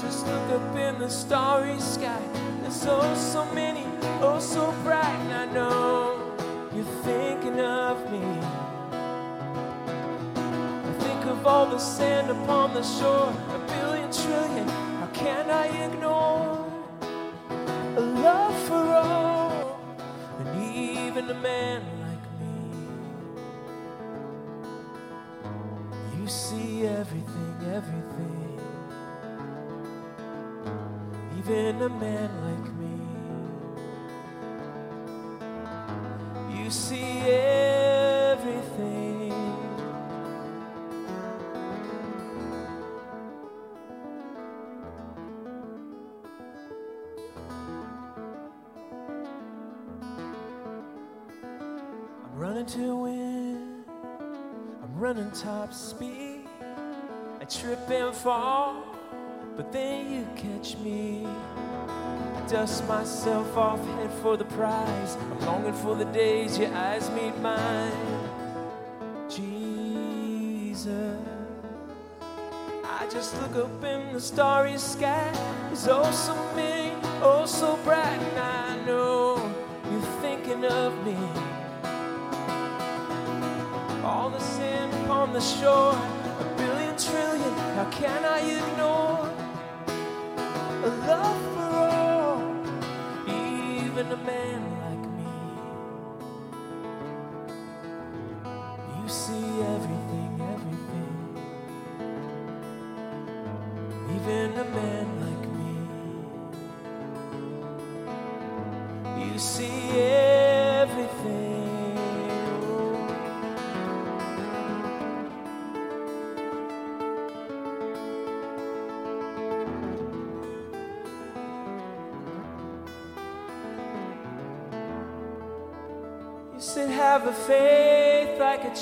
Just look up in the starry sky. There's oh so many, oh so bright, and I know you're thinking of me. I think of all the sand upon the shore, a billion trillion. How can I ignore a love for all, and even a man like me? You see everything, everything even a man like me. You see everything. I'm running to win. I'm running top speed. I trip and fall but then you catch me. I dust myself off, head for the prize. I'm longing for the days your eyes meet mine. Jesus, I just look up in the starry sky. It's oh so many, oh so bright, and I know you're thinking of me. All the sand upon the shore, a billion trillion, how can I ignore? Love for all, even a man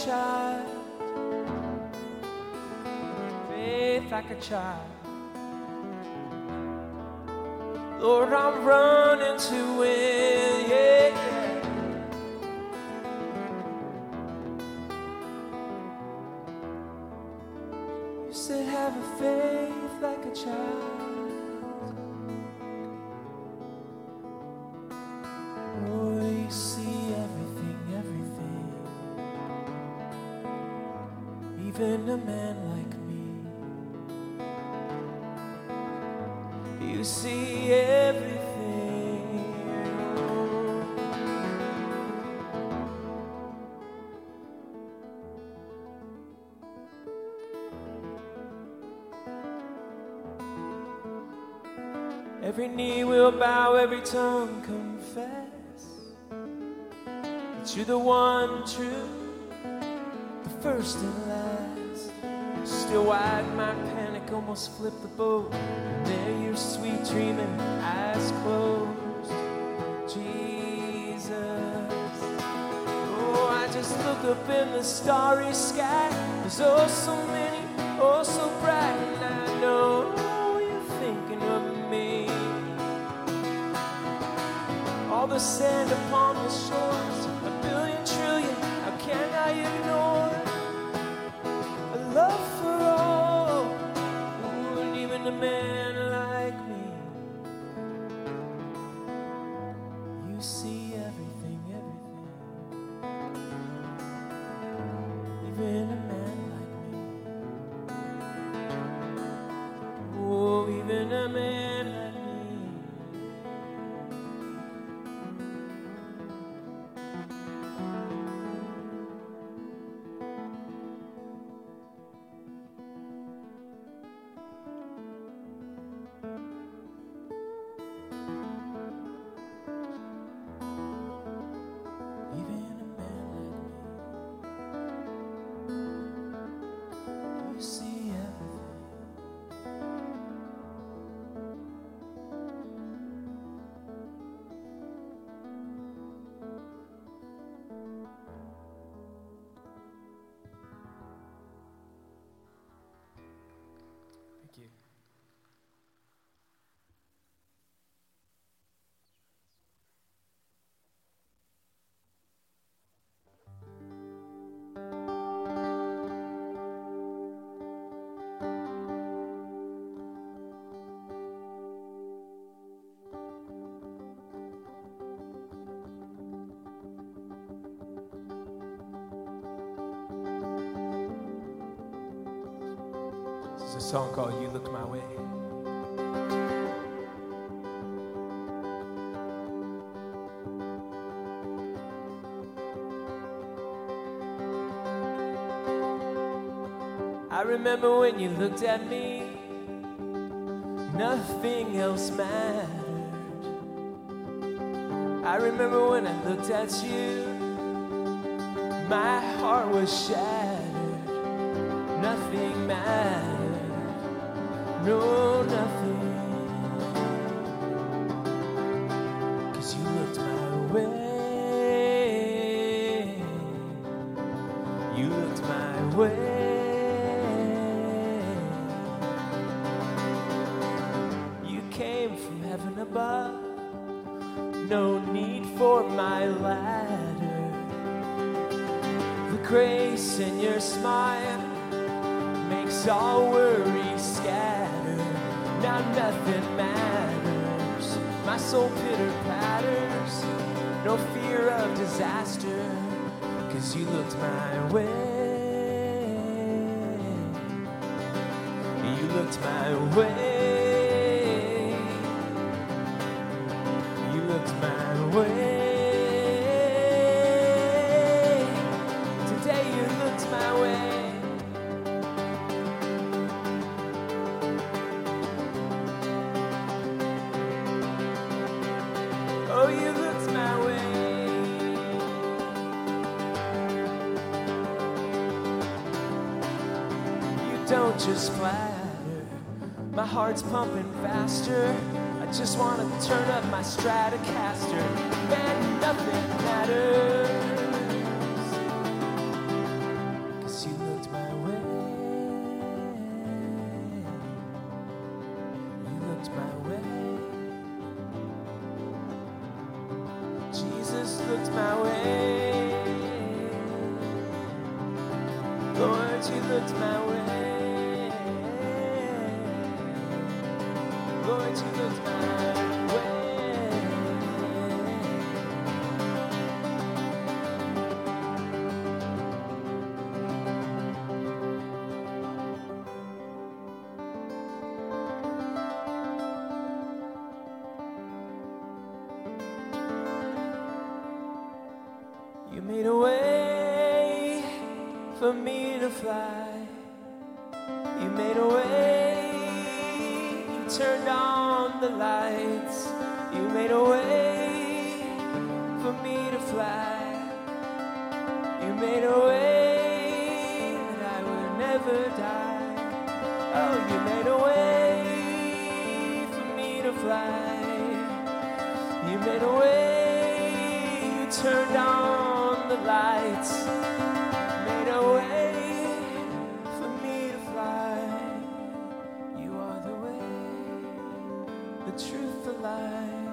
child. Faith like a child. Lord, I'm running to win. Yeah, yeah. You said, have a faith like a child. Every knee will bow, every tongue confess that you're the one true, the first and last. Still wide, my panic almost flipped the boat. There your sweet dreaming eyes closed. Jesus. Oh, I just look up in the starry sky. There's oh so many, oh so bright, and I know the sand upon the shores, a billion trillion, how can I ignore a love for all? Ooh, and even a man song called You Looked My Way. I remember when you looked at me, nothing else mattered. I remember when I looked at you, my heart was shattered. Nothing mattered, no, nothing. Cause you looked my way, you looked my way. You came from heaven above, no need for my ladder. The grace in your smile makes all worries scatter. Now nothing matters. My soul pitter patters. No fear of disaster. Cause you looked my way. You looked my way. Just flatter. My heart's pumping faster. I just want to turn up my Stratocaster. Man, nothing matters. For me to fly. You made a way. You turned on the lights. You made a way for me to fly. You made a way that I would never die. Oh, you made a way for me to fly. You made a way, you turned on the lights, the truth, the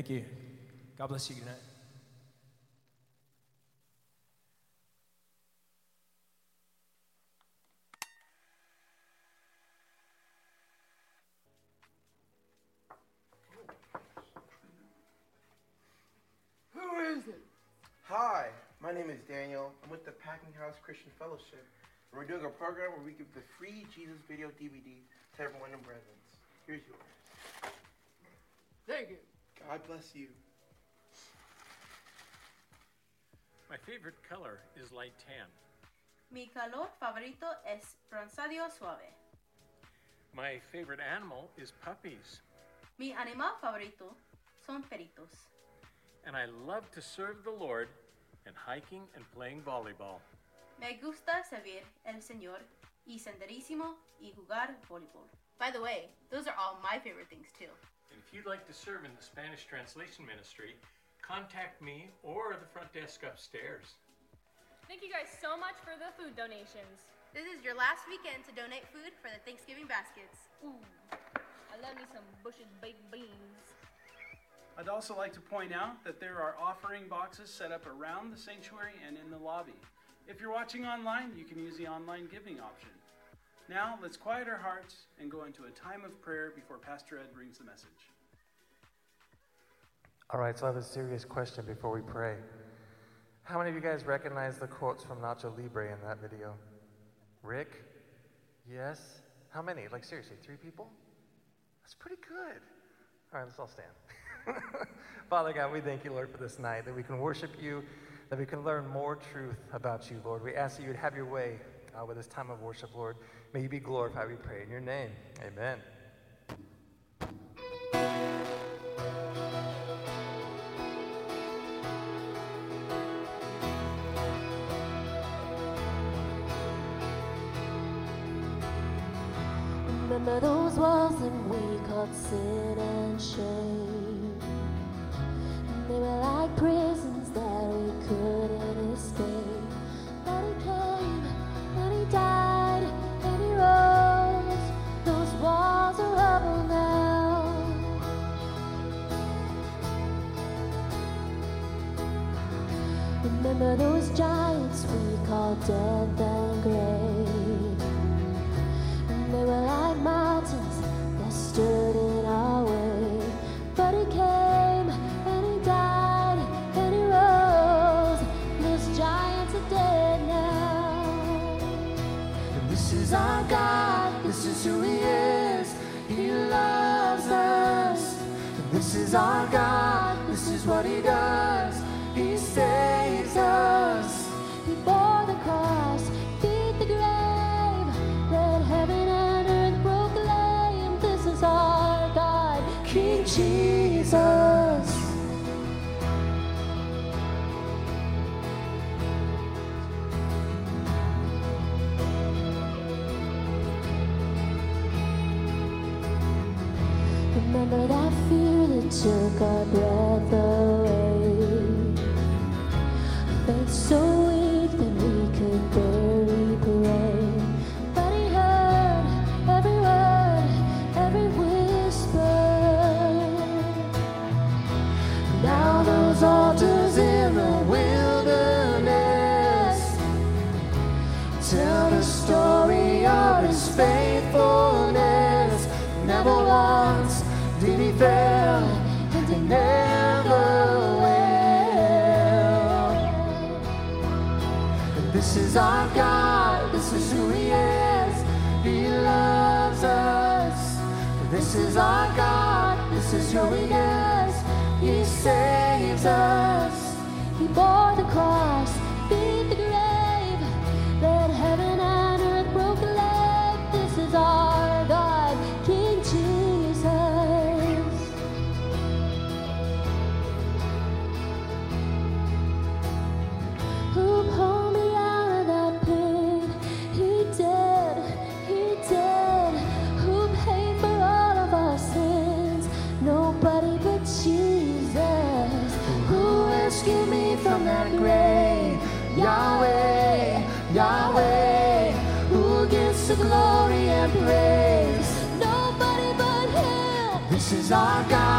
Thank you. God bless you. Good night. Who is it? Hi, my name is Daniel. I'm with the Packing House Christian Fellowship. And we're doing a program where we give the free Jesus video DVD to everyone in presence. Here's yours. Thank. God bless you. My favorite color is light tan. Mi color favorito es bronceado suave. My favorite animal is puppies. Mi animal favorito son peritos. And I love to serve the Lord and hiking and playing volleyball. Me gusta servir el Señor y senderismo y jugar voleibol. By the way, those are all my favorite things too. And if you'd like to serve in the Spanish translation ministry, contact me or the front desk upstairs. Thank you guys so much for the food donations. This is your last weekend to donate food for the Thanksgiving baskets. Ooh, I love me some Bush's baked beans. I'd also like to point out that there are offering boxes set up around the sanctuary and in the lobby. If you're watching online, you can use the online giving option. Now, let's quiet our hearts and go into a time of prayer before Pastor Ed brings the message. All right, so I have a serious question before we pray. How many of you guys recognize the quotes from Nacho Libre in that video? Rick? Yes? How many? Like, seriously, three people? That's pretty good. All right, let's all stand. Father God, we thank you, Lord, for this night, that we can worship you, that we can learn more truth about you, Lord. We ask that you would have your way uh, with this time of worship, Lord. May you be glorified, we pray. In your name, amen. Remember those walls we sin this is our God, this is who He is. He loves us. This is our God, this is who He is. He saves us. He bore the cross, our God,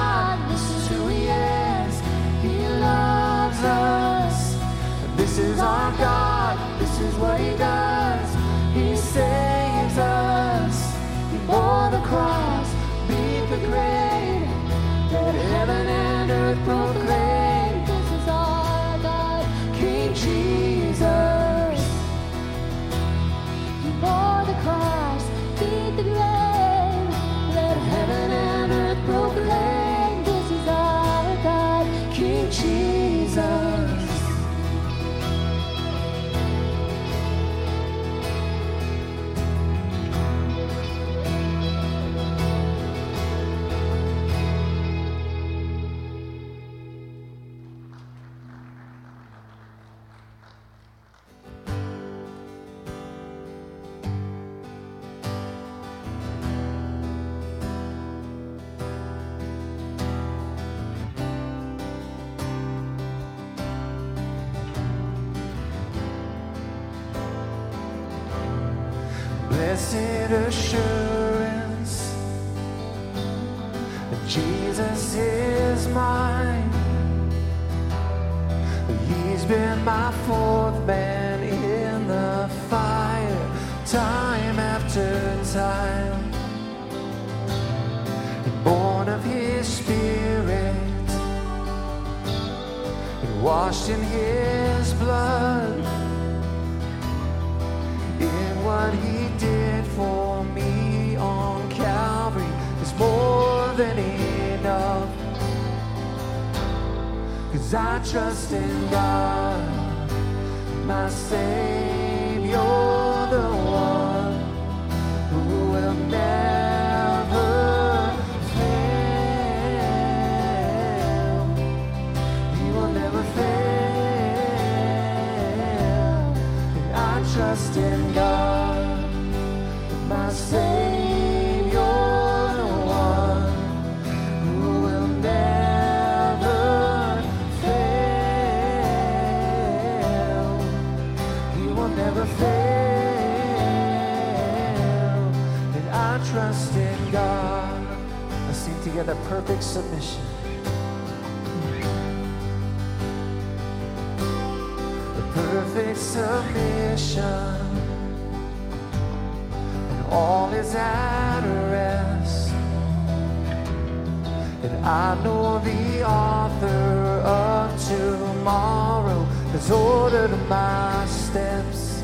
Born of His Spirit, and washed in His blood. In what He did for me on Calvary is more than enough. Cause I trust in God, my Savior, the one who will never trust in God, my Savior, the one who will never fail. He will never fail. And I trust in God. Let's sing together perfect submission. Submission. And all is at rest. And I know the author of tomorrow has ordered my steps.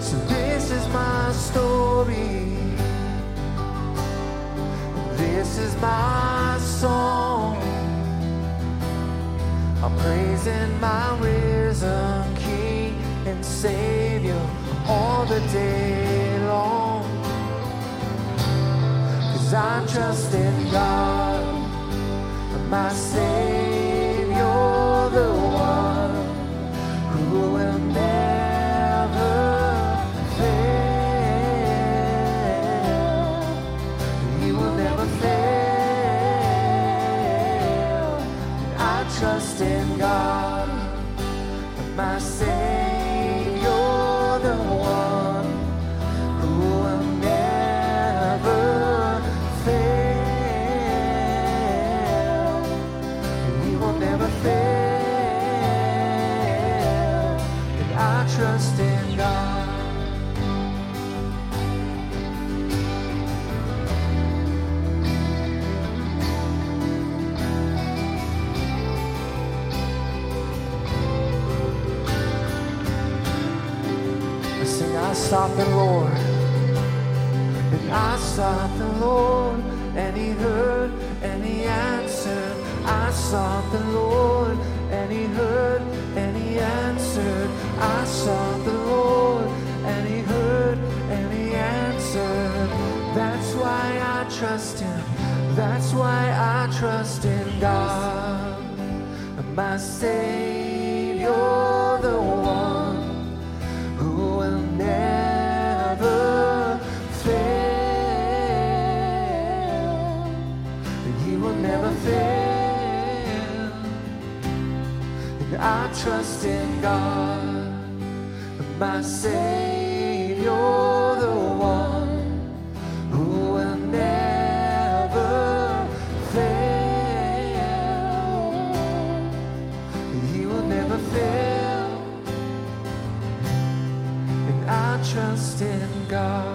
So this is my story. This is my song. I'm praising my risen King and Savior all the day long. Cause I trust in God, my Savior, I trust in God. I sing, I sought the Lord, and I sought the Lord, and He heard, and He answered. I sought the Lord, trust in God, my Savior, the one who will never fail. He will never fail. And I trust in God, my Savior, in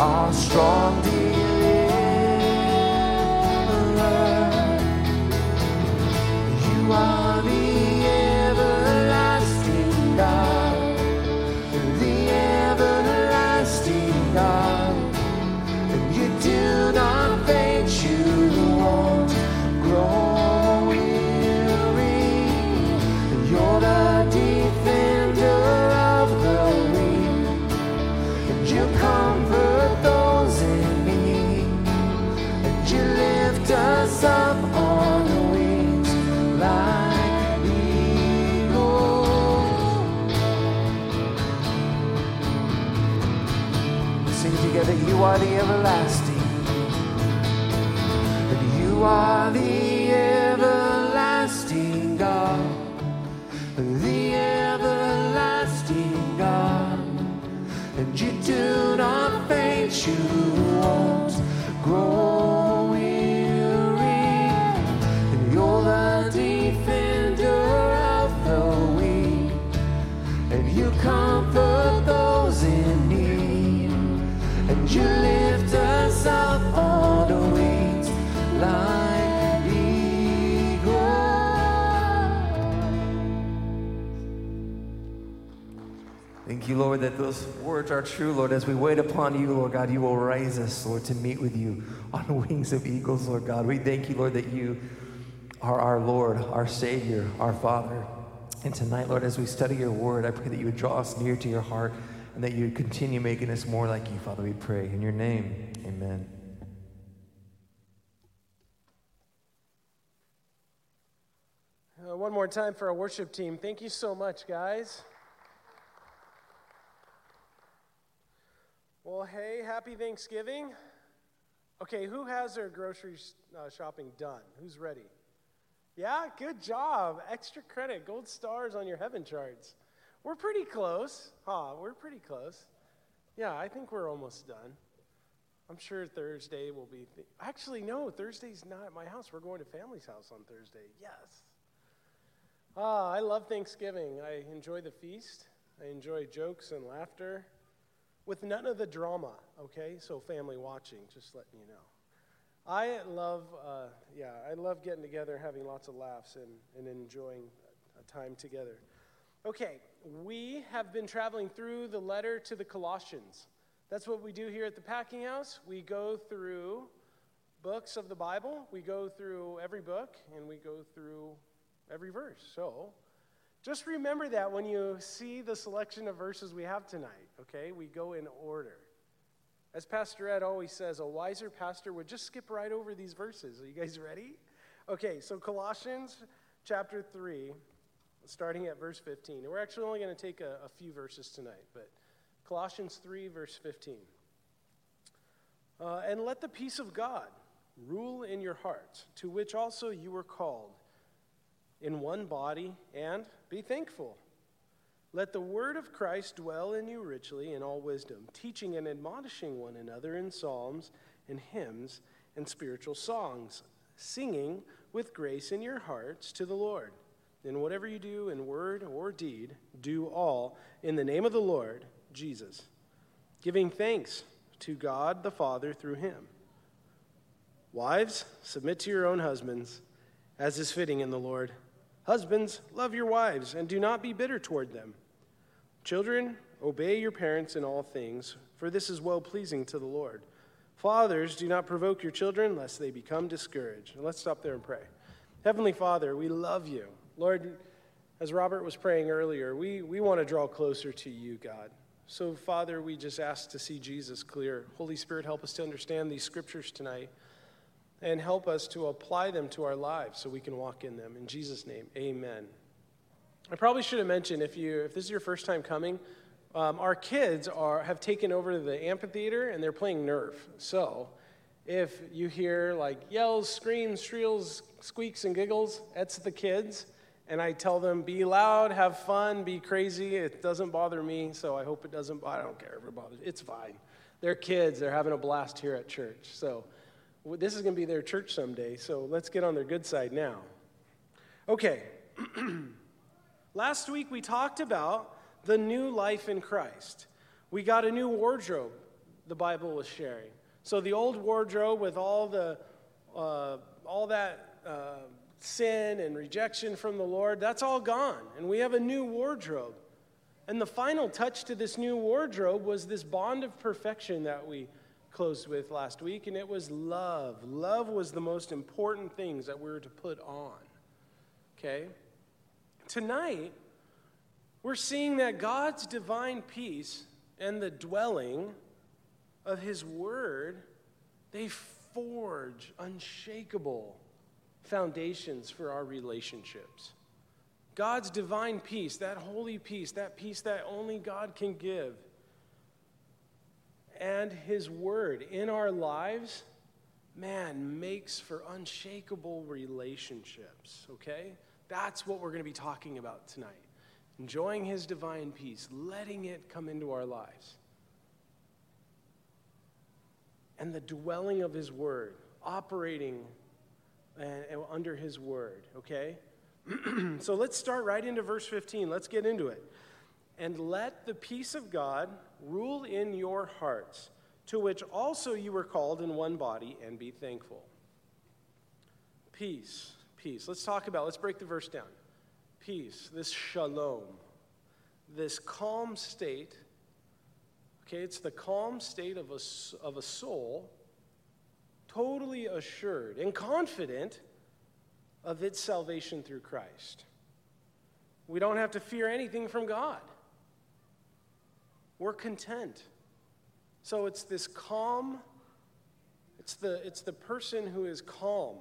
our strong you, Lord, that those words are true, Lord. As we wait upon you, Lord God, you will raise us, Lord, to meet with you on wings of eagles, Lord God. We thank you, Lord, that you are our Lord, our Savior, our Father. And tonight, Lord, as we study your word, I pray that you would draw us near to your heart and that you would continue making us more like you, Father, we pray. In your name, amen. Uh, one more time for our worship team. Thank you so much, guys. Well, hey, happy Thanksgiving. Okay, who has their grocery uh, shopping done? Who's ready? Yeah, good job. Extra credit, gold stars on your heaven charts. We're pretty close. Huh, we're pretty close. Yeah, I think we're almost done. I'm sure Thursday will be. Th- Actually, no, Thursday's not at my house. We're going to family's house on Thursday. Yes. Ah, I love Thanksgiving. I enjoy the feast. I enjoy jokes and laughter with none of the drama, okay? So, family watching, just letting you know. I love, uh, yeah, I love getting together, having lots of laughs, and, and enjoying a time together. Okay, we have been traveling through the letter to the Colossians. That's what we do here at the Packing House. We go through books of the Bible, we go through every book, and we go through every verse. So, just remember that when you see the selection of verses we have tonight, okay? We go in order. As Pastor Ed always says, a wiser pastor would just skip right over these verses. Are you guys ready? Okay, so Colossians chapter 3, starting at verse 15. And we're actually only going to take a, a few verses tonight, but Colossians 3, verse 15. Uh, and let the peace of God rule in your hearts, to which also you were called in one body, and be thankful. Let the word of Christ dwell in you richly in all wisdom, teaching and admonishing one another in psalms and hymns and spiritual songs, singing with grace in your hearts to the Lord. And whatever you do in word or deed, do all in the name of the Lord Jesus, giving thanks to God the Father through him. Wives, submit to your own husbands, as is fitting in the Lord. Husbands, love your wives and do not be bitter toward them. Children, obey your parents in all things, for this is well pleasing to the Lord. Fathers, do not provoke your children, lest they become discouraged. And let's stop there and pray. Heavenly Father, we love you. Lord, as Robert was praying earlier, we, we want to draw closer to you, God. So, Father, we just ask to see Jesus clear. Holy Spirit, help us to understand these scriptures tonight and help us to apply them to our lives so we can walk in them. In Jesus' name, amen. I probably should have mentioned if you if this is your first time coming, um, our kids are have taken over the amphitheater and they're playing Nerf. So if you hear like yells, screams, shriels, squeaks, and giggles, that's the kids. And I tell them, be loud, have fun, be crazy. It doesn't bother me, so I hope it doesn't. I don't care if it bothers. It's fine. They're kids. They're having a blast here at church. So this is going to be their church someday. So let's get on their good side now. Okay. Last week we talked about the new life in Christ. We got a new wardrobe, the Bible was sharing. So the old wardrobe with all the uh, all that uh, sin and rejection from the Lord, that's all gone, and we have a new wardrobe. And the final touch to this new wardrobe was this bond of perfection that we closed with last week, and it was love. Love was the most important things that we were to put on. Okay? Tonight, we're seeing that God's divine peace and the dwelling of His Word, they forge unshakable foundations for our relationships. God's divine peace, that holy peace, that peace that only God can give, and His Word in our lives, man, makes for unshakable relationships, okay? That's what we're going to be talking about tonight. Enjoying His divine peace, letting it come into our lives. And the dwelling of His Word, operating uh, under His Word, okay? so let's start right into verse 15. Let's get into it. And let the peace of God rule in your hearts, to which also you were called in one body, and be thankful. Peace, peace. Let's talk about, let's break the verse down. Peace, this shalom, this calm state. Okay, it's the calm state of a, of a soul, totally assured and confident of its salvation through Christ. We don't have to fear anything from God. We're content. So it's this calm, it's the, it's the person who is calm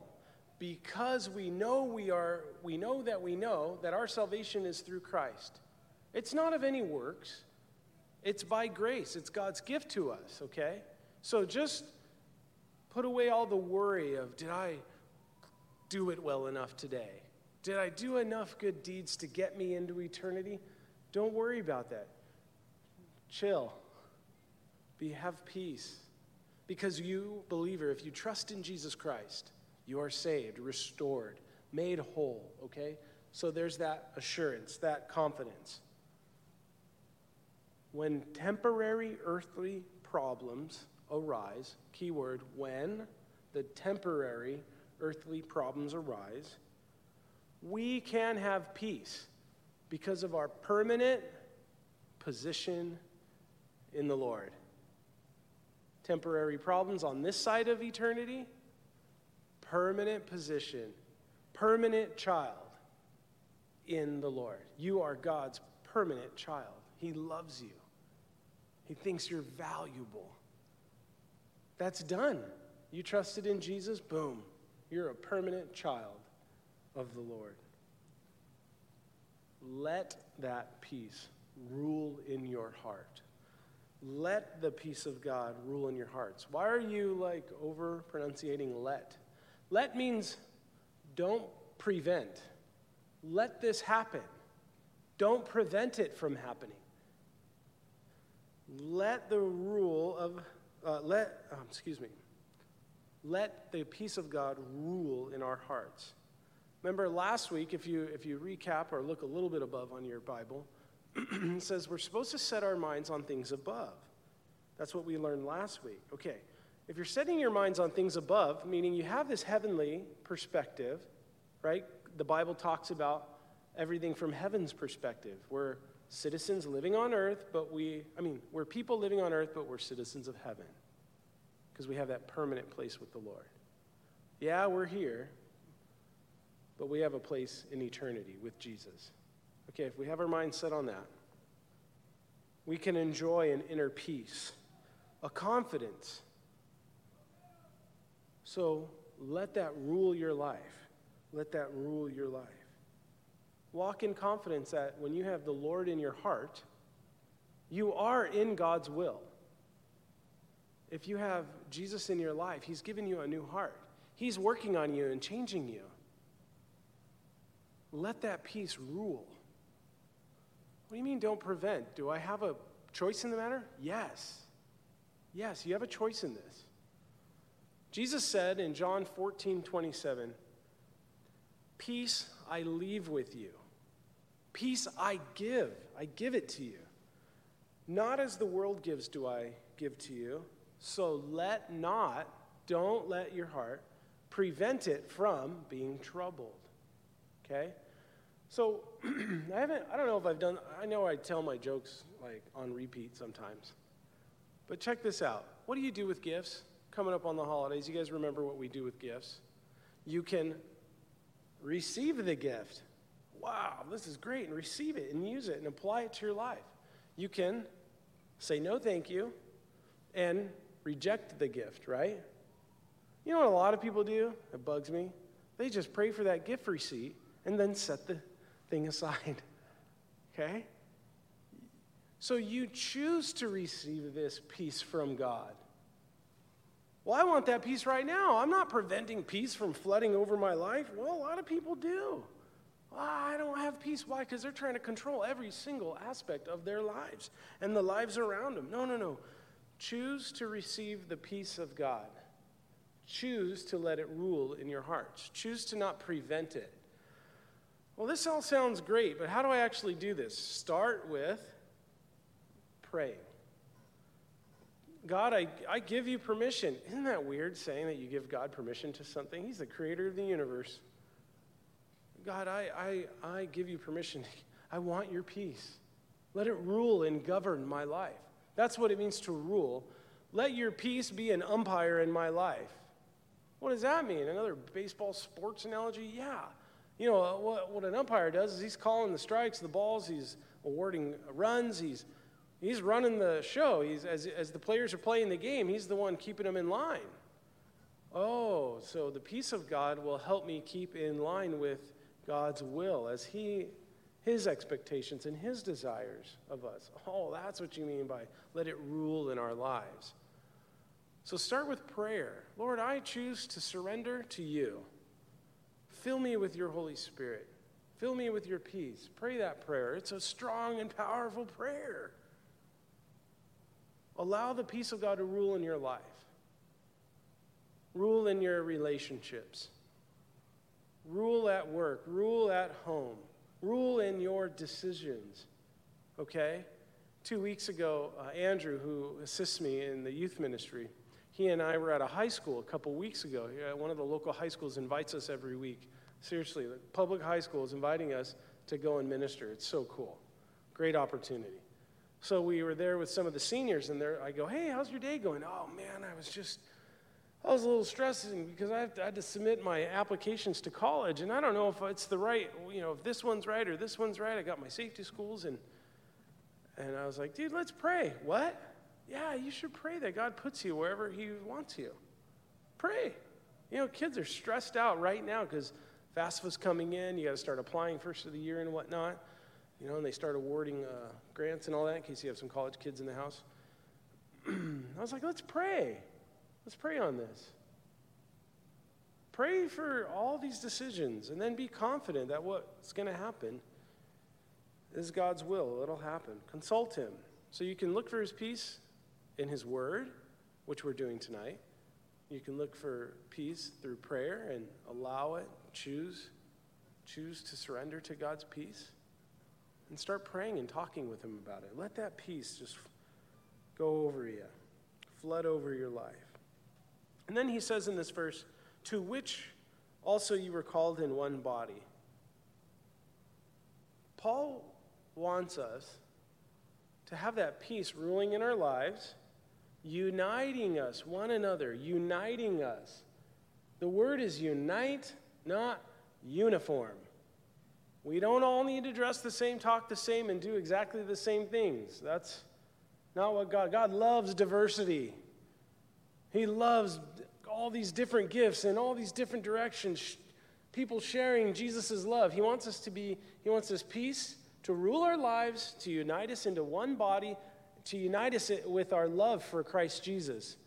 because we know we are, we know that we know that our salvation is through Christ. It's not of any works, it's by grace, it's God's gift to us, okay? So just put away all the worry of, did I do it well enough today? Did I do enough good deeds to get me into eternity? Don't worry about that. Chill. Be, have peace. Because you, believer, if you trust in Jesus Christ, you are saved, restored, made whole, okay? So there's that assurance, that confidence. When temporary earthly problems arise, keyword, when the temporary earthly problems arise, we can have peace because of our permanent position in the Lord. Temporary problems on this side of eternity, permanent position, permanent child in the Lord. You are God's permanent child. He loves you, He thinks you're valuable. That's done. You trusted in Jesus, boom, you're a permanent child of the Lord. Let that peace rule in your heart. Let the peace of God rule in your hearts. Why are you like over pronunciating let? Let means don't prevent. Let this happen. Don't prevent it from happening. Let the rule of, uh, let, um, excuse me, let the peace of God rule in our hearts. Remember last week, if you, if you recap or look a little bit above on your Bible, it says we're supposed to set our minds on things above. That's what we learned last week. Okay, if you're setting your minds on things above, meaning you have this heavenly perspective, right? The Bible talks about everything from heaven's perspective. We're citizens living on earth, but we, I mean, we're people living on earth, but we're citizens of heaven because we have that permanent place with the Lord. Yeah, we're here, but we have a place in eternity with Jesus. Okay, if we have our mind set on that, we can enjoy an inner peace, a confidence. So let that rule your life. Let that rule your life. Walk in confidence that when you have the Lord in your heart, you are in God's will. If you have Jesus in your life, He's given you a new heart. He's working on you and changing you. Let that peace rule. What do you mean, don't prevent? Do I have a choice in the matter? Yes. Yes, you have a choice in this. Jesus said in John 14 27, Peace I leave with you, peace I give. I give it to you. Not as the world gives, do I give to you. So let not, don't let your heart prevent it from being troubled. Okay? So I haven't, I don't know if I've done, I know I tell my jokes like on repeat sometimes. But check this out. What do you do with gifts? Coming up on the holidays, you guys remember what we do with gifts? You can receive the gift. Wow, this is great. And receive it and use it and apply it to your life. You can say no, thank you, and reject the gift, right? You know what a lot of people do? It bugs me. They just pray for that gift receipt and then set the thing aside. okay? So you choose to receive this peace from God. Well, I want that peace right now. I'm not preventing peace from flooding over my life. Well, a lot of people do. Well, I don't have peace. Why? Because they're trying to control every single aspect of their lives and the lives around them. No, no, no. Choose to receive the peace of God. Choose to let it rule in your hearts. Choose to not prevent it. Well, this all sounds great, but how do I actually do this? Start with praying. God, I, I give you permission. Isn't that weird saying that you give God permission to something? He's the creator of the universe. God, I, I, I give you permission. I want your peace. Let it rule and govern my life. That's what it means to rule. Let your peace be an umpire in my life. What does that mean? Another baseball sports analogy? Yeah. You know, uh, what, what an umpire does is he's calling the strikes, the balls, he's awarding runs, he's He's running the show. He's, as, as the players are playing the game, he's the one keeping them in line. Oh, so the peace of God will help me keep in line with God's will as he his expectations and his desires of us. Oh, that's what you mean by let it rule in our lives. So start with prayer. Lord, I choose to surrender to you. Fill me with your Holy Spirit. Fill me with your peace. Pray that prayer. It's a strong and powerful prayer. Allow the peace of God to rule in your life, rule in your relationships, rule at work, rule at home, rule in your decisions. Okay? Two weeks ago, uh, Andrew, who assists me in the youth ministry, he and I were at a high school a couple weeks ago. One of the local high schools invites us every week. Seriously, the public high school is inviting us to go and minister. It's so cool. Great opportunity. So we were there with some of the seniors, and I go, "Hey, how's your day going?" Oh man, I was just, I was a little stressing because I, I had to submit my applications to college, and I don't know if it's the right, you know, if this one's right or this one's right. I got my safety schools, and and I was like, "Dude, let's pray." What? Yeah, you should pray that God puts you wherever He wants you. Pray. You know, kids are stressed out right now because FAFSA's coming in. You got to start applying first of the year and whatnot you know, and they start awarding uh, grants and all that in case you have some college kids in the house. I was like, let's pray. Let's pray on this. Pray for all these decisions and then be confident that what's going to happen is God's will. It'll happen. Consult Him so you can look for His peace in His Word, which we're doing tonight. You can look for peace through prayer and allow it, choose, choose to surrender to God's peace and start praying and talking with Him about it. Let that peace just go over you, flood over your life. And then he says in this verse, to which also you were called in one body. Paul wants us to have that peace ruling in our lives, uniting us, one another, uniting us. The word is unite, not uniform. We don't all need to dress the same, talk the same, and do exactly the same things. That's not what God. God loves diversity. He loves all these different gifts and all these different directions. People sharing Jesus' love. He wants us to be, He wants us peace to rule our lives, to unite us into one body, to unite us with our love for Christ Jesus.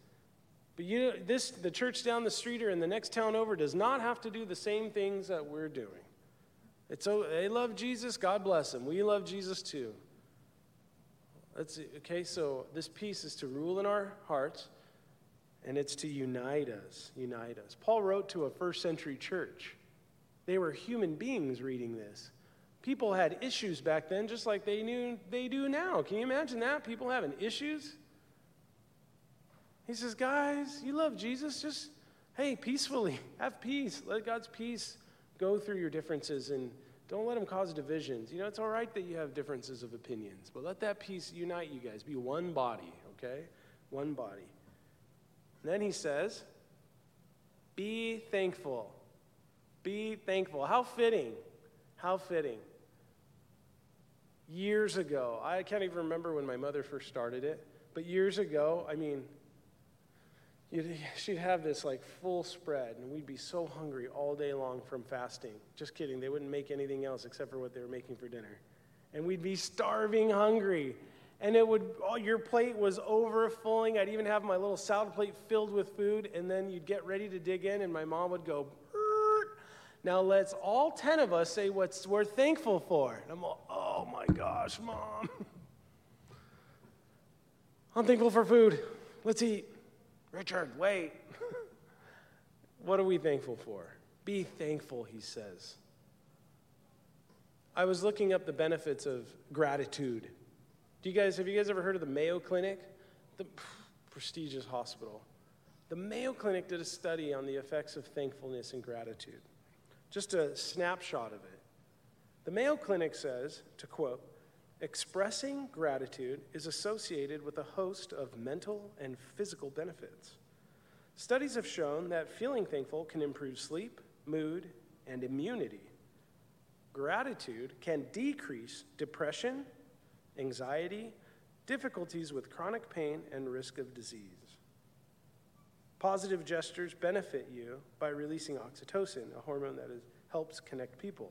But you, this, the church down the street or in the next town over does not have to do the same things that we're doing. It's, they love Jesus, God bless them. We love Jesus too. That's, okay, so this peace is to rule in our hearts and it's to unite us. Unite us. Paul wrote to a first century church. They were human beings reading this. People had issues back then, just like they knew they do now. Can you imagine that? People having issues? He says, guys, you love Jesus, just hey, peacefully, have peace. Let God's peace go through your differences and don't let them cause divisions. You know, it's all right that you have differences of opinions, but let that peace unite you guys. Be one body, okay? One body. And then he says, Be thankful. Be thankful. How fitting. How fitting. Years ago, I can't even remember when my mother first started it, but years ago, I mean, she'd have this like full spread, and we'd be so hungry all day long from fasting. Just kidding, they wouldn't make anything else except for what they were making for dinner. And we'd be starving hungry. and it would oh, your plate was overflowing. I'd even have my little salad plate filled with food, and then you'd get ready to dig in, and my mom would go. Now let's all ten of us say what we're thankful for. And I'm all, oh my gosh, mom. I'm thankful for food. Let's eat. Richard, wait. what are we thankful for? Be thankful, he says. I was looking up the benefits of gratitude. Do you guys have you guys ever heard of the Mayo Clinic? The prestigious hospital. The Mayo Clinic did a study on the effects of thankfulness and gratitude. Just a snapshot of it. The Mayo Clinic says, to quote, expressing gratitude is associated with a host of mental and physical benefits. Studies have shown that feeling thankful can improve sleep, mood, and immunity. Gratitude can decrease depression, anxiety, difficulties with chronic pain, and risk of disease. Positive gestures benefit you by releasing oxytocin, a hormone that is, helps connect people.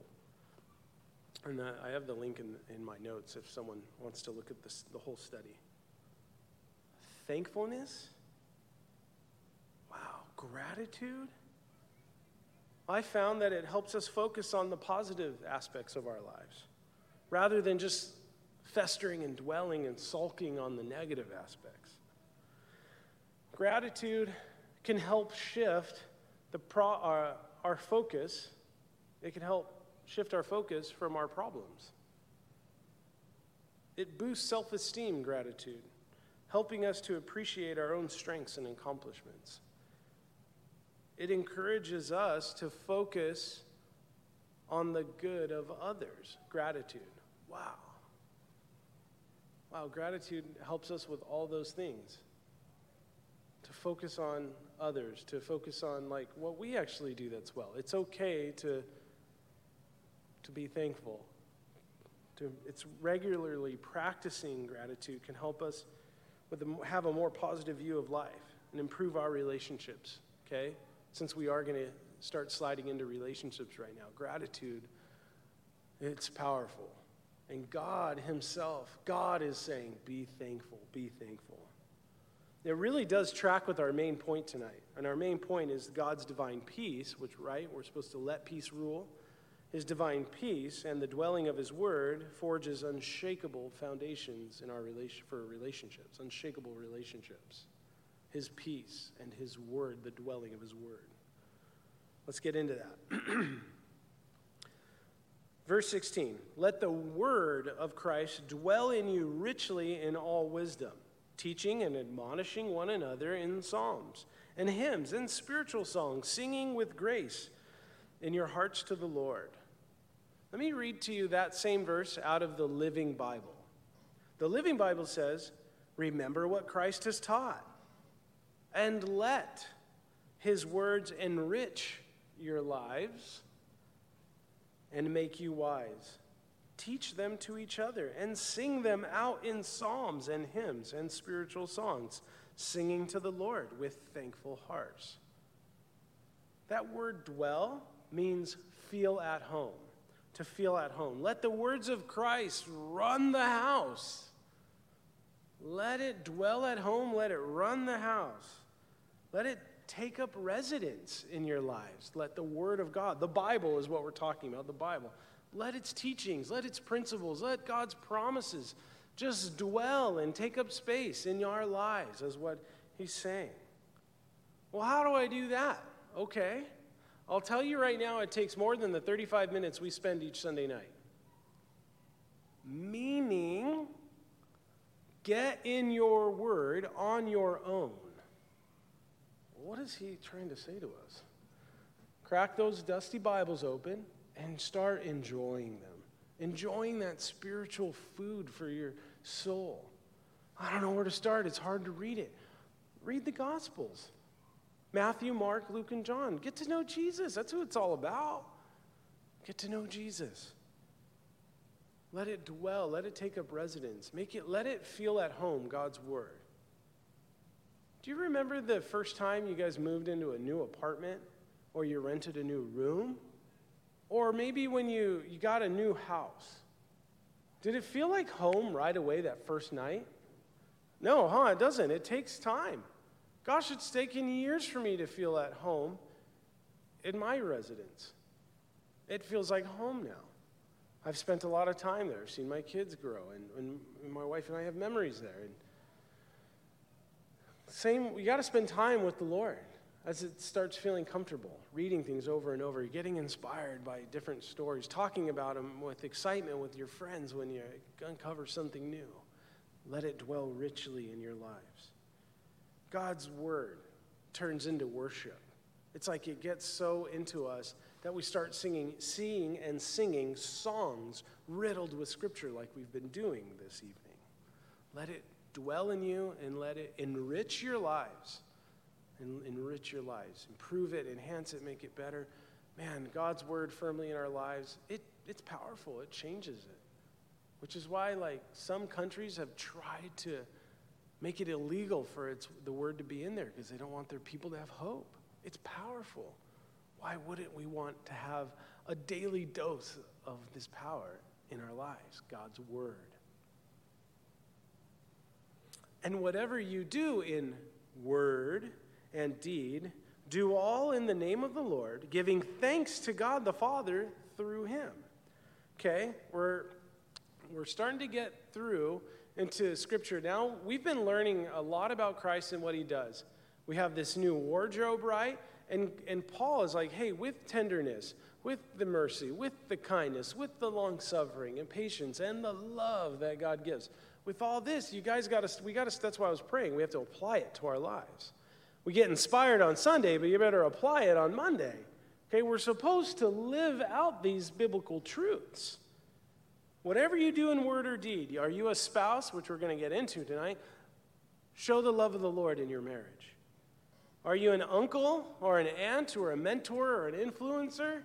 And uh, I have the link in, in my notes if someone wants to look at this, the whole study. Thankfulness? Wow. Gratitude? I found that it helps us focus on the positive aspects of our lives rather than just festering and dwelling and sulking on the negative aspects. Gratitude can help shift the pro, our, our focus, it can help shift our focus from our problems. It boosts self esteem, gratitude, helping us to appreciate our own strengths and accomplishments. It encourages us to focus on the good of others. Gratitude. Wow. Wow, gratitude helps us with all those things. To focus on others, to focus on like what we actually do that's well. It's okay to to be thankful. To, it's regularly practicing gratitude can help us with a, have a more positive view of life and improve our relationships. Okay, since we are going to start sliding into relationships right now, gratitude, it's powerful. And God Himself, God is saying, be thankful, be thankful. It really does track with our main point tonight. And our main point is God's divine peace, which, right, we're supposed to let peace rule. His divine peace and the dwelling of His word forges unshakable foundations in our relation, for relationships, unshakable relationships. His peace and His word, the dwelling of His word. Let's get into that. Verse 16 Let the word of Christ dwell in you richly in all wisdom, teaching and admonishing one another in psalms and hymns and spiritual songs, singing with grace in your hearts to the Lord. Let me read to you that same verse out of the Living Bible. The Living Bible says, Remember what Christ has taught, and let his words enrich your lives and make you wise. Teach them to each other and sing them out in psalms and hymns and spiritual songs, singing to the Lord with thankful hearts. That word dwell means feel at home, to feel at home. Let the words of Christ run the house. Let it dwell at home, let it run the house. Let it take up residence in your lives. Let the Word of God, the Bible is what we're talking about, the Bible. Let its teachings, let its principles, let God's promises just dwell and take up space in our lives, is what he's saying. Well, how do I do that? Okay. I'll tell you right now, it takes more than the 35 minutes we spend each Sunday night. Meaning, get in your word on your own. What is he trying to say to us? Crack those dusty Bibles open and start enjoying them. Enjoying that spiritual food for your soul. I don't know where to start. It's hard to read it. Read the Gospels Matthew, Mark, Luke, and John. Get to know Jesus. That's who it's all about. Get to know Jesus. Let it dwell. Let it take up residence. Make it, let it feel at home, God's Word. Do you remember the first time you guys moved into a new apartment or you rented a new room? Or maybe when you, you got a new house. Did it feel like home right away that first night? No, huh? It doesn't. It takes time. Gosh, it's taken years for me to feel at home in my residence. It feels like home now. I've spent a lot of time there, seen my kids grow, and, and my wife and I have memories there. And same, you got to spend time with the Lord as it starts feeling comfortable, reading things over and over, getting inspired by different stories, talking about them with excitement with your friends when you uncover something new. Let it dwell richly in your lives. God's word turns into worship. It's like it gets so into us that we start singing, seeing and singing songs riddled with scripture like we've been doing this evening. Let it dwell in you and let it enrich your lives and enrich your lives. Improve it, enhance it, make it better. Man, God's word firmly in our lives, it, it's powerful. It changes it. Which is why, like, some countries have tried to make it illegal for its, the word to be in there because they don't want their people to have hope. It's powerful. Why wouldn't we want to have a daily dose of this power in our lives? God's word. And whatever you do in word, and deed, do all in the name of the Lord, giving thanks to God the Father through him. Okay, we're, we're starting to get through into Scripture. Now, we've been learning a lot about Christ and what he does. We have this new wardrobe, right? And, and Paul is like, hey, with tenderness, with the mercy, with the kindness, with the long suffering and patience and the love that God gives. With all this, you guys got to, we got to, that's why I was praying. We have to apply it to our lives. We get inspired on Sunday, but you better apply it on Monday. Okay, we're supposed to live out these biblical truths. Whatever you do in word or deed, are you a spouse, which we're going to get into tonight? Show the love of the Lord in your marriage. Are you an uncle or an aunt or a mentor or an influencer?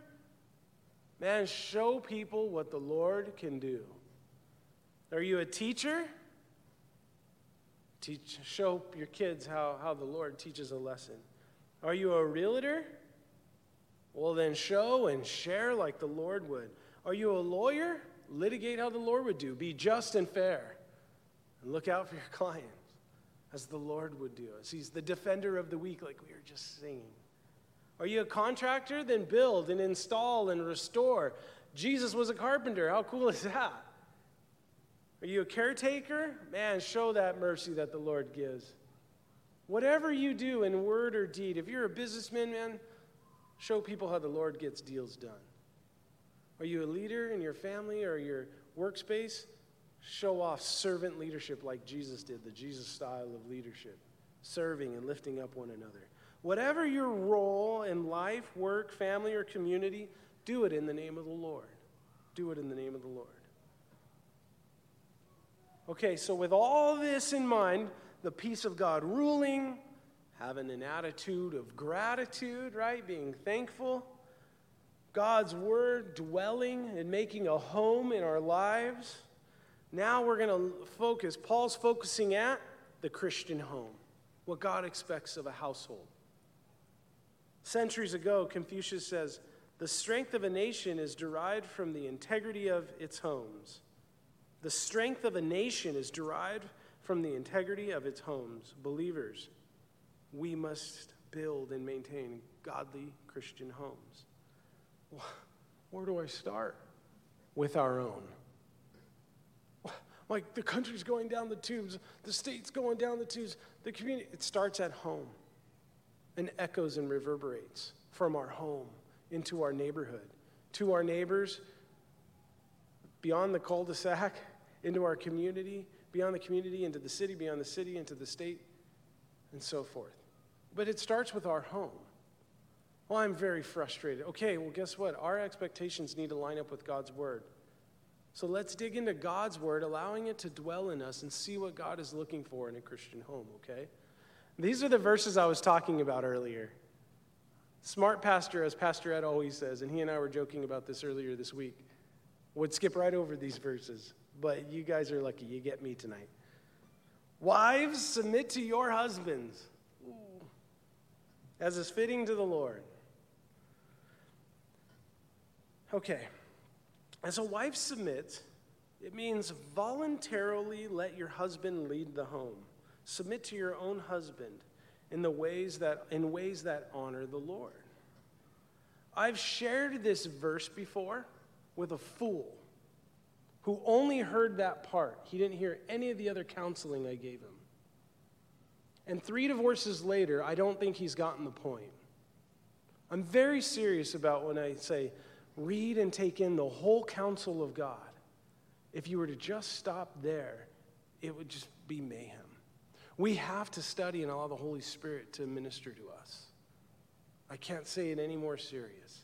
Man, show people what the Lord can do. Are you a teacher? Teach, show your kids how, how the Lord teaches a lesson. Are you a realtor? Well, then show and share like the Lord would. Are you a lawyer? Litigate how the Lord would do. Be just and fair. And look out for your clients as the Lord would do. As He's the defender of the weak, like we were just singing. Are you a contractor? Then build and install and restore. Jesus was a carpenter. How cool is that? Are you a caretaker? Man, show that mercy that the Lord gives. Whatever you do in word or deed, if you're a businessman, man, show people how the Lord gets deals done. Are you a leader in your family or your workspace? Show off servant leadership like Jesus did, the Jesus style of leadership, serving and lifting up one another. Whatever your role in life, work, family, or community, do it in the name of the Lord. Do it in the name of the Lord. Okay, so with all this in mind, the peace of God ruling, having an attitude of gratitude, right? Being thankful, God's word dwelling and making a home in our lives. Now we're going to focus, Paul's focusing at the Christian home, what God expects of a household. Centuries ago, Confucius says, the strength of a nation is derived from the integrity of its homes. The strength of a nation is derived from the integrity of its homes. Believers, we must build and maintain godly Christian homes. Where do I start? With our own. Like the country's going down the tubes, the state's going down the tubes, the community, it starts at home and echoes and reverberates from our home into our neighborhood, to our neighbors, beyond the cul de sac, into our community, beyond the community, into the city, beyond the city, into the state, and so forth. But it starts with our home. Well, I'm very frustrated. Okay, well, guess what? Our expectations need to line up with God's word. So let's dig into God's word, allowing it to dwell in us and see what God is looking for in a Christian home, okay? These are the verses I was talking about earlier. Smart pastor, as Pastor Ed always says, and he and I were joking about this earlier this week, would skip right over these verses but you guys are lucky. You get me tonight. Wives, submit to your husbands as is fitting to the Lord. Okay. As a wife submits, It means voluntarily let your husband lead the home. Submit to your own husband in the ways that in ways that honor the Lord. I've shared this verse before with a fool who only heard that part. He didn't hear any of the other counseling I gave him. And three divorces later, I don't think he's gotten the point. I'm very serious about when I say read and take in the whole counsel of God. If you were to just stop there, it would just be mayhem. We have to study and allow the Holy Spirit to minister to us. I can't say it any more serious.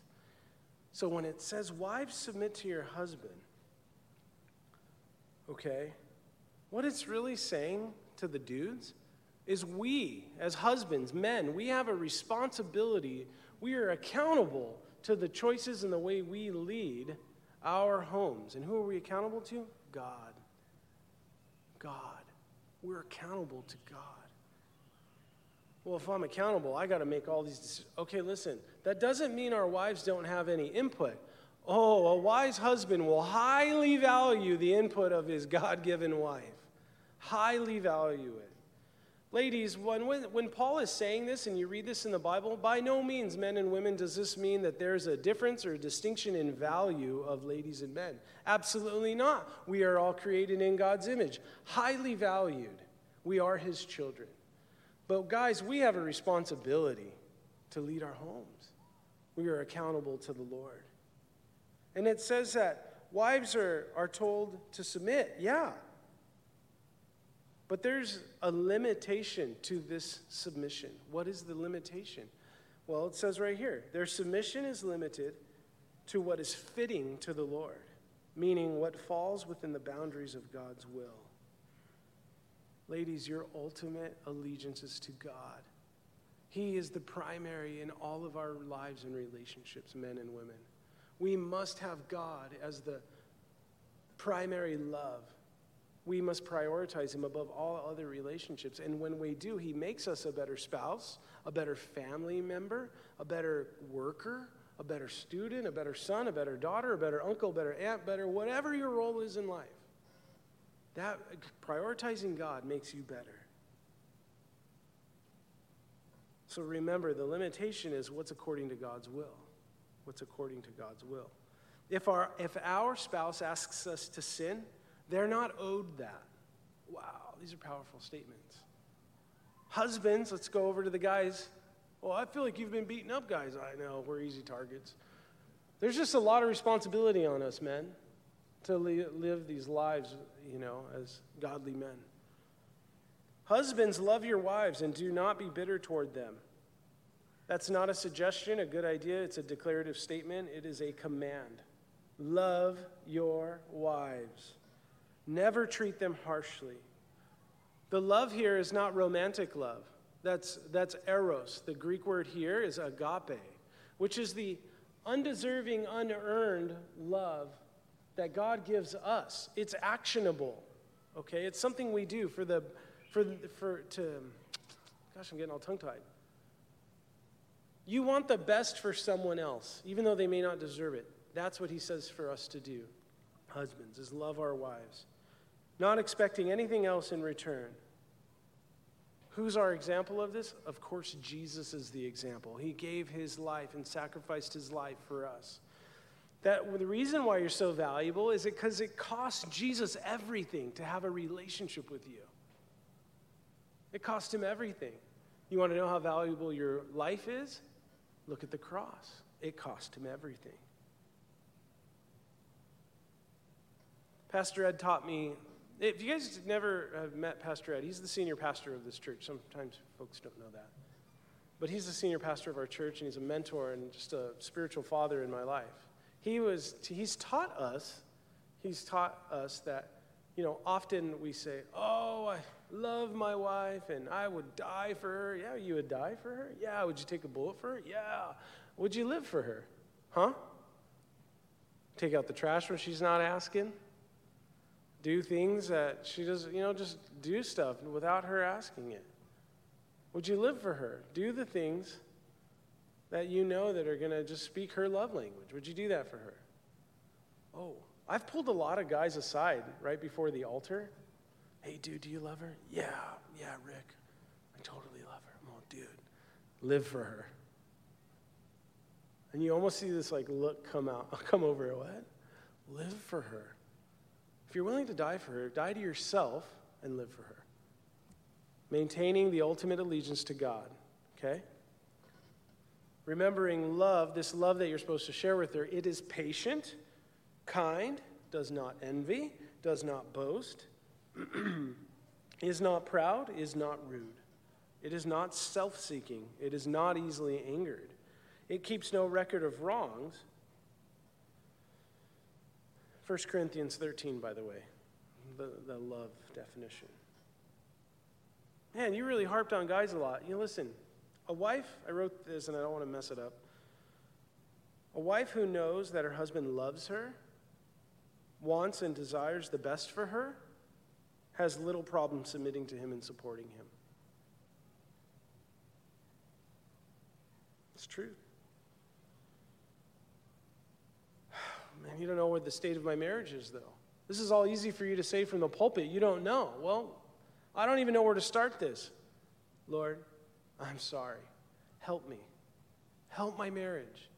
So when it says, Wives, submit to your husband, okay, what it's really saying to the dudes is we, as husbands, men, we have a responsibility. We are accountable to the choices and the way we lead our homes. And who are we accountable to? God. God. We're accountable to God. Well, if I'm accountable, I got to make all these decisions. Okay, listen, that doesn't mean our wives don't have any input. Oh, a wise husband will highly value the input of his God given wife, highly value it. Ladies, when, when, Paul is saying this and you read this in the Bible, by no means, men and women, does this mean that there's a difference or a distinction in value of ladies and men. Absolutely not. We are all created in God's image, highly valued. We are his children. But, guys, we have a responsibility to lead our homes. We are accountable to the Lord. And it says that wives are, are told to submit. Yeah, but there's a limitation to this submission. What is the limitation? Well, it says right here their submission is limited to what is fitting to the Lord, meaning what falls within the boundaries of God's will. Ladies, your ultimate allegiance is to God. He is the primary in all of our lives and relationships, men and women. We must have God as the primary love we must prioritize him above all other relationships. And when we do, he makes us a better spouse, a better family member, a better worker, a better student, a better son, a better daughter, a better uncle, a better aunt, better whatever your role is in life. That prioritizing God makes you better. So remember, the limitation is what's according to God's will. What's according to God's will. If our, if our spouse asks us to sin, they're not owed that. Wow, these are powerful statements. Husbands, let's go over to the guys. Well, I feel like you've been beaten up guys. I know, we're easy targets. There's just a lot of responsibility on us, men, to live these lives, you know, as godly men. Husbands, love your wives and do not be bitter toward them. That's not a suggestion, a good idea. It's a declarative statement, it is a command. Love your wives. Never treat them harshly. The love here is not romantic love. That's, that's eros. The Greek word here is agape, which is the undeserving, unearned love that God gives us. It's actionable, okay? It's something we do for the, for, for, to, gosh, I'm getting all tongue tied. You want the best for someone else, even though they may not deserve it. That's what he says for us to do, husbands, is love our wives not expecting anything else in return. Who's our example of this? Of course, Jesus is the example. He gave his life and sacrificed his life for us. That the reason why you're so valuable is because it cost Jesus everything to have a relationship with you. It cost him everything. You want to know how valuable your life is? Look at the cross. It cost him everything. Pastor Ed taught me if you guys never have met Pastor Ed, he's the senior pastor of this church. Sometimes folks don't know that. But he's the senior pastor of our church, and he's a mentor and just a spiritual father in my life. He was, he's taught us, he's taught us that, you know, often we say, oh, I love my wife and I would die for her. Yeah, you would die for her? Yeah. Would you take a bullet for her? Yeah. Would you live for her? Huh? Take out the trash when she's not asking? Do things that she does, you know, just do stuff without her asking it? Would you live for her? Do the things that you know that are going to just speak her love language. Would you do that for her? Oh, I've pulled a lot of guys aside right before the altar. Hey, dude, do you love her? Yeah, yeah, Rick. I totally love her. Oh, dude, live for her. And you almost see this like look come out, come over. What? Live for her. If you're willing to die for her, die to yourself and live for her. Maintaining the ultimate allegiance to God. Okay? Remembering love, this love that you're supposed to share with her, it is patient, kind, does not envy, does not boast, is not proud, is not rude. It is not self seeking, it is not easily angered. It keeps no record of wrongs. 1 Corinthians 13, by the way, the, the love definition. Man, you really harped on guys a lot. You know, listen, a wife, I wrote this and I don't want to mess it up. A wife who knows that her husband loves her, wants and desires the best for her, has little problem submitting to him and supporting him. It's true. You don't know where the state of my marriage is, though. This is all easy for you to say from the pulpit. You don't know. Well, I don't even know where to start this. Lord, I'm sorry. Help me. Help my marriage.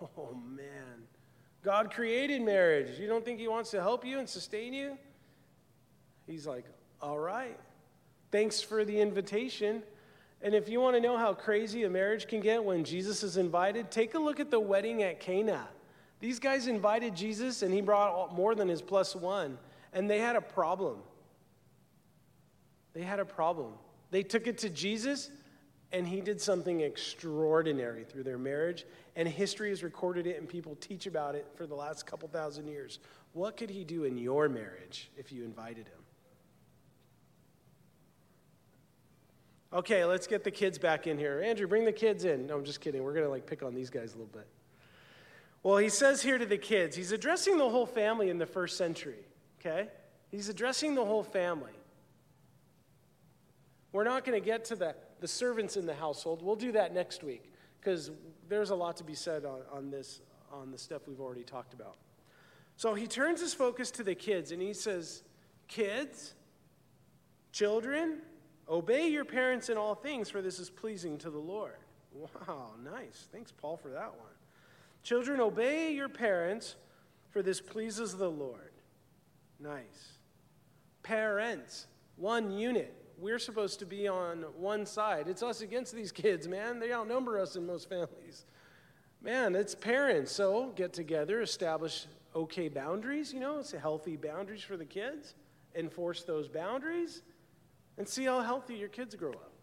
Oh, man. God created marriage. You don't think He wants to help you and sustain you? He's like, all right. Thanks for the invitation. And if you want to know how crazy a marriage can get when Jesus is invited, take a look at the wedding at Cana. These guys invited Jesus, and he brought more than his plus one, and they had a problem. They had a problem. They took it to Jesus, and he did something extraordinary through their marriage, and history has recorded it, and people teach about it for the last couple thousand years. What could he do in your marriage if you invited him? Okay, let's get the kids back in here. Andrew, bring the kids in. No, I'm just kidding. We're going to like pick on these guys a little bit. Well, he says here to the kids, he's addressing the whole family in the first century, okay? He's addressing the whole family. We're not going to get to the, the servants in the household. We'll do that next week because there's a lot to be said on, on this, on the stuff we've already talked about. So he turns his focus to the kids and he says, Kids, children, obey your parents in all things, for this is pleasing to the Lord. Wow, nice. Thanks, Paul, for that one. Children, obey your parents, for this pleases the Lord. Nice. Parents, one unit. We're supposed to be on one side. It's us against these kids, man. They outnumber us in most families. Man, it's parents. So get together, establish okay boundaries, you know, it's healthy boundaries for the kids. Enforce those boundaries and see how healthy your kids grow up.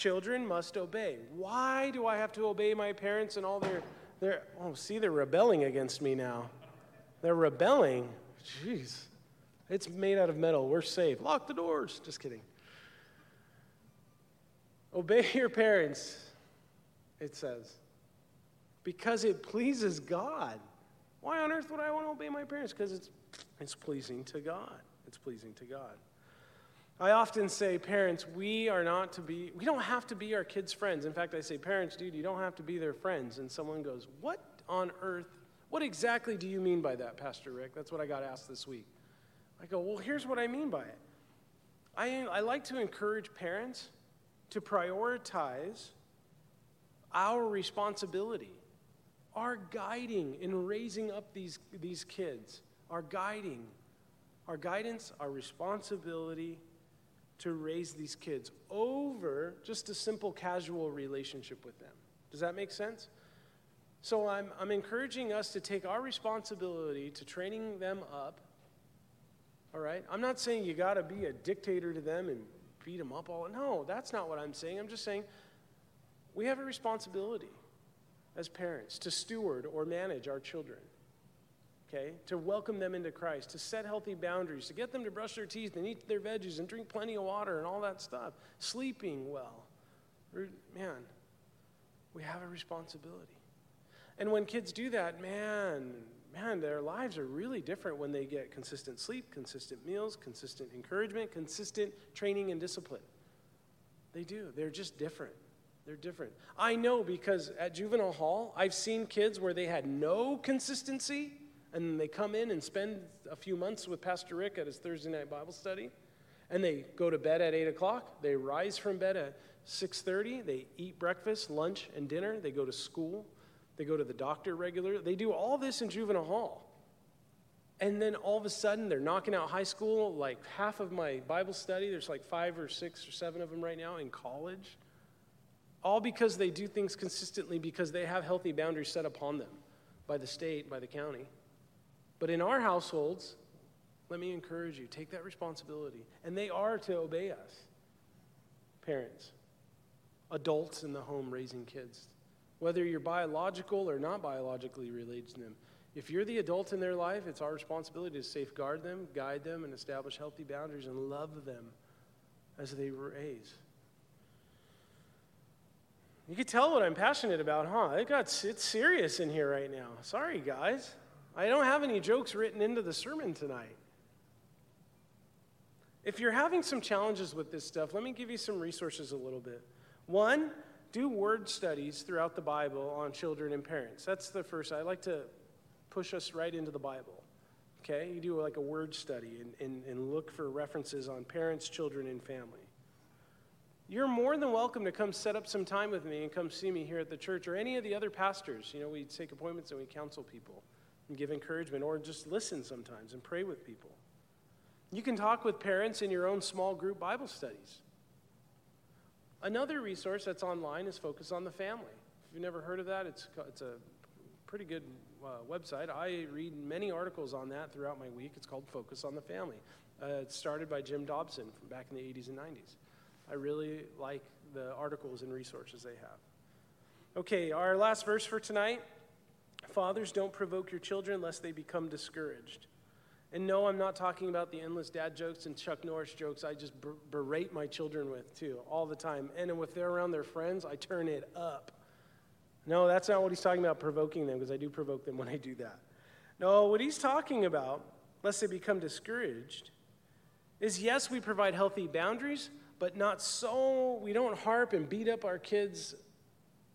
Children must obey. Why do I have to obey my parents and all their, their oh, see, they're rebelling against me now. They're rebelling. Jeez. It's made out of metal. We're safe. Lock the doors. Just kidding. Obey your parents, it says, because it pleases God. Why on earth would I want to obey my parents? Because it's, it's pleasing to God. It's pleasing to God. I often say, parents, we are not to be, we don't have to be our kids' friends. In fact, I say, parents, dude, you don't have to be their friends. And someone goes, what on earth, what exactly do you mean by that, Pastor Rick? That's what I got asked this week. I go, well, here's what I mean by it. I, I like to encourage parents to prioritize our responsibility, our guiding in raising up these, these kids, our guiding, our guidance, our responsibility to raise these kids over just a simple casual relationship with them. Does that make sense? So I'm, I'm encouraging us to take our responsibility to training them up. All right? I'm not saying you got to be a dictator to them and beat them up all. No, that's not what I'm saying. I'm just saying we have a responsibility as parents to steward or manage our children okay, to welcome them into Christ, to set healthy boundaries, to get them to brush their teeth and eat their veggies and drink plenty of water and all that stuff, sleeping well. Man, we have a responsibility. And when kids do that, man, man, their lives are really different when they get consistent sleep, consistent meals, consistent encouragement, consistent training and discipline. They do. They're just different. They're different. I know because at juvenile hall, I've seen kids where they had no consistency and they come in and spend a few months with Pastor Rick at his Thursday night Bible study, and they go to bed at 8 o'clock. They rise from bed at 6.30. They eat breakfast, lunch, and dinner. They go to school. They go to the doctor regularly. They do all this in juvenile hall. And then all of a sudden, they're knocking out high school. Like half of my Bible study, there's like five or six or seven of them right now in college. All because they do things consistently because they have healthy boundaries set upon them by the state, by the county. But in our households, let me encourage you take that responsibility. And they are to obey us. Parents, adults in the home raising kids, whether you're biological or not biologically related to them. If you're the adult in their life, it's our responsibility to safeguard them, guide them, and establish healthy boundaries and love them as they raise. You can tell what I'm passionate about, huh? It got it's serious in here right now. Sorry, guys. I don't have any jokes written into the sermon tonight. If you're having some challenges with this stuff, let me give you some resources a little bit. One, do word studies throughout the Bible on children and parents. That's the first. I like to push us right into the Bible. Okay? You do like a word study and, and, and look for references on parents, children, and family. You're more than welcome to come set up some time with me and come see me here at the church or any of the other pastors. You know, we take appointments and we counsel people and give encouragement or just listen sometimes and pray with people. You can talk with parents in your own small group Bible studies. Another resource that's online is Focus on the Family. If you've never heard of that, it's, it's a pretty good uh, website. I read many articles on that throughout my week. It's called Focus on the Family. Uh, it's started by Jim Dobson from back in the 80s and 90s. I really like the articles and resources they have. Okay, our last verse for tonight Fathers, don't provoke your children lest they become discouraged. And no, I'm not talking about the endless dad jokes and Chuck Norris jokes I just ber- berate my children with, too, all the time. And if they're around their friends, I turn it up. No, that's not what he's talking about, provoking them, because I do provoke them when I do that. No, what he's talking about, lest they become discouraged, is yes, we provide healthy boundaries, but not so, we don't harp and beat up our kids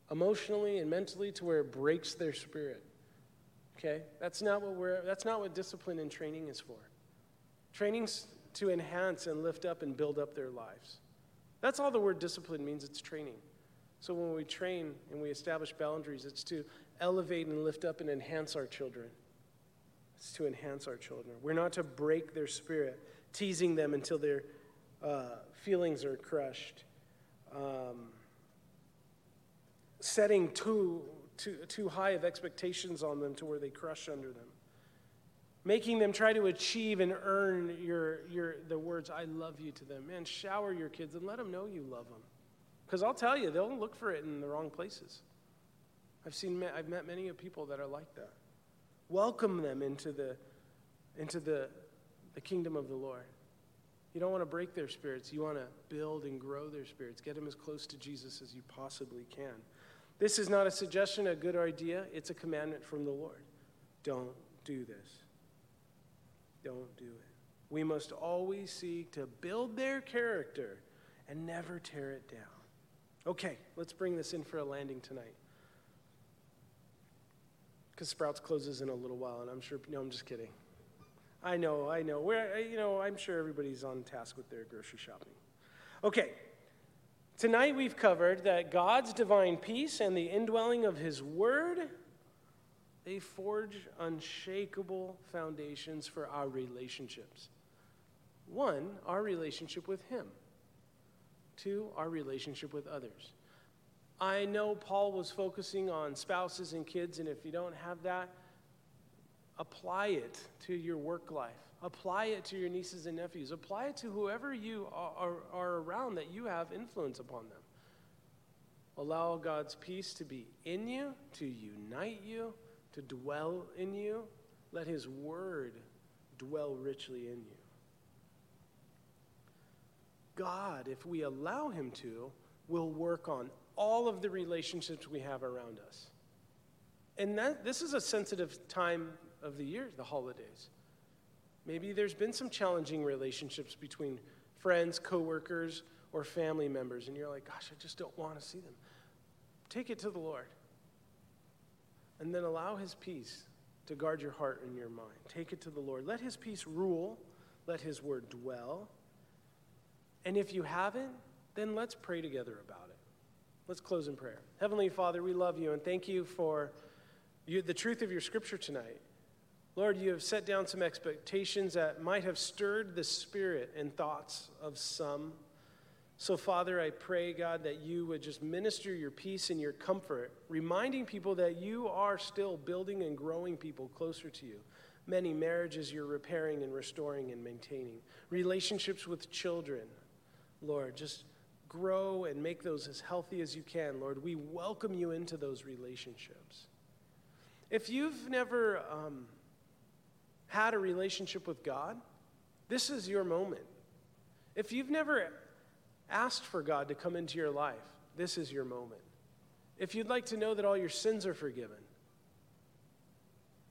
emotionally and mentally to where it breaks their spirit. Okay? That's not what we're that's not what discipline and training is for. Training's to enhance and lift up and build up their lives. That's all the word discipline means, it's training. So when we train and we establish boundaries, it's to elevate and lift up and enhance our children. It's to enhance our children. We're not to break their spirit, teasing them until their uh, feelings are crushed. Um, setting too, too, too high of expectations on them to where they crush under them. Making them try to achieve and earn your, your, the words, I love you to them. Man, shower your kids and let them know you love them. Because I'll tell you, they'll look for it in the wrong places. I've, seen, I've met many of people that are like that. Welcome them into the, into the, the kingdom of the Lord. You don't want to break their spirits. You want to build and grow their spirits. Get them as close to Jesus as you possibly can. This is not a suggestion, a good idea. It's a commandment from the Lord. Don't do this. Don't do it. We must always seek to build their character and never tear it down. Okay, let's bring this in for a landing tonight. Because Sprouts closes in a little while, and I'm sure, no, I'm just kidding. I know, I know. We're, you know, I'm sure everybody's on task with their grocery shopping. Okay, Tonight we've covered that God's divine peace and the indwelling of his word they forge unshakable foundations for our relationships. One, our relationship with him. Two, our relationship with others. I know Paul was focusing on spouses and kids, and if you don't have that, apply it to your work life Apply it to your nieces and nephews. Apply it to whoever you are, are, around that you have influence upon them. Allow God's peace to be in you, to unite you, to dwell in you. Let His word dwell richly in you. God, if we allow Him to, will work on all of the relationships we have around us. And that, this is a sensitive time of the year, the holidays. Maybe there's been some challenging relationships between friends, coworkers, or family members, and you're like, gosh, I just don't want to see them. Take it to the Lord. And then allow His peace to guard your heart and your mind. Take it to the Lord. Let His peace rule, let His word dwell. And if you haven't, then let's pray together about it. Let's close in prayer. Heavenly Father, we love you and thank you for you, the truth of your scripture tonight. Lord, you have set down some expectations that might have stirred the spirit and thoughts of some. So, Father, I pray, God, that you would just minister your peace and your comfort, reminding people that you are still building and growing people closer to you. Many marriages you're repairing and restoring and maintaining. Relationships with children, Lord, just grow and make those as healthy as you can, Lord. We welcome you into those relationships. If you've never um, had a relationship with God, this is your moment. If you've never asked for God to come into your life, this is your moment. If you'd like to know that all your sins are forgiven,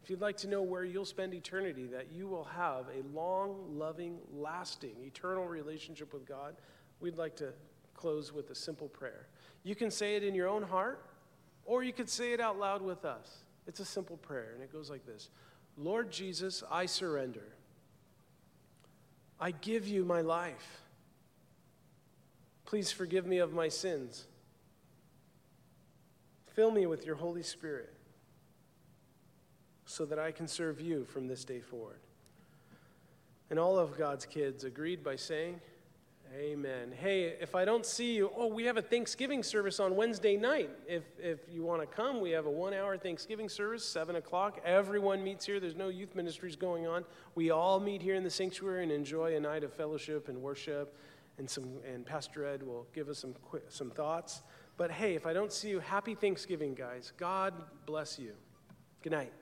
if you'd like to know where you'll spend eternity, that you will have a long, loving, lasting, eternal relationship with God, we'd like to close with a simple prayer. You can say it in your own heart, or you could say it out loud with us. It's a simple prayer, and it goes like this Lord Jesus, I surrender. I give you my life. Please forgive me of my sins. Fill me with your Holy Spirit so that I can serve you from this day forward. And all of God's kids agreed by saying, Amen. Hey, if I don't see you, oh, we have a Thanksgiving service on Wednesday night. If, if you want to come, we have a one hour Thanksgiving service, 7 o'clock. Everyone meets here. There's no youth ministries going on. We all meet here in the sanctuary and enjoy a night of fellowship and worship. And, some, and Pastor Ed will give us some, some thoughts. But hey, if I don't see you, happy Thanksgiving, guys. God bless you. Good night.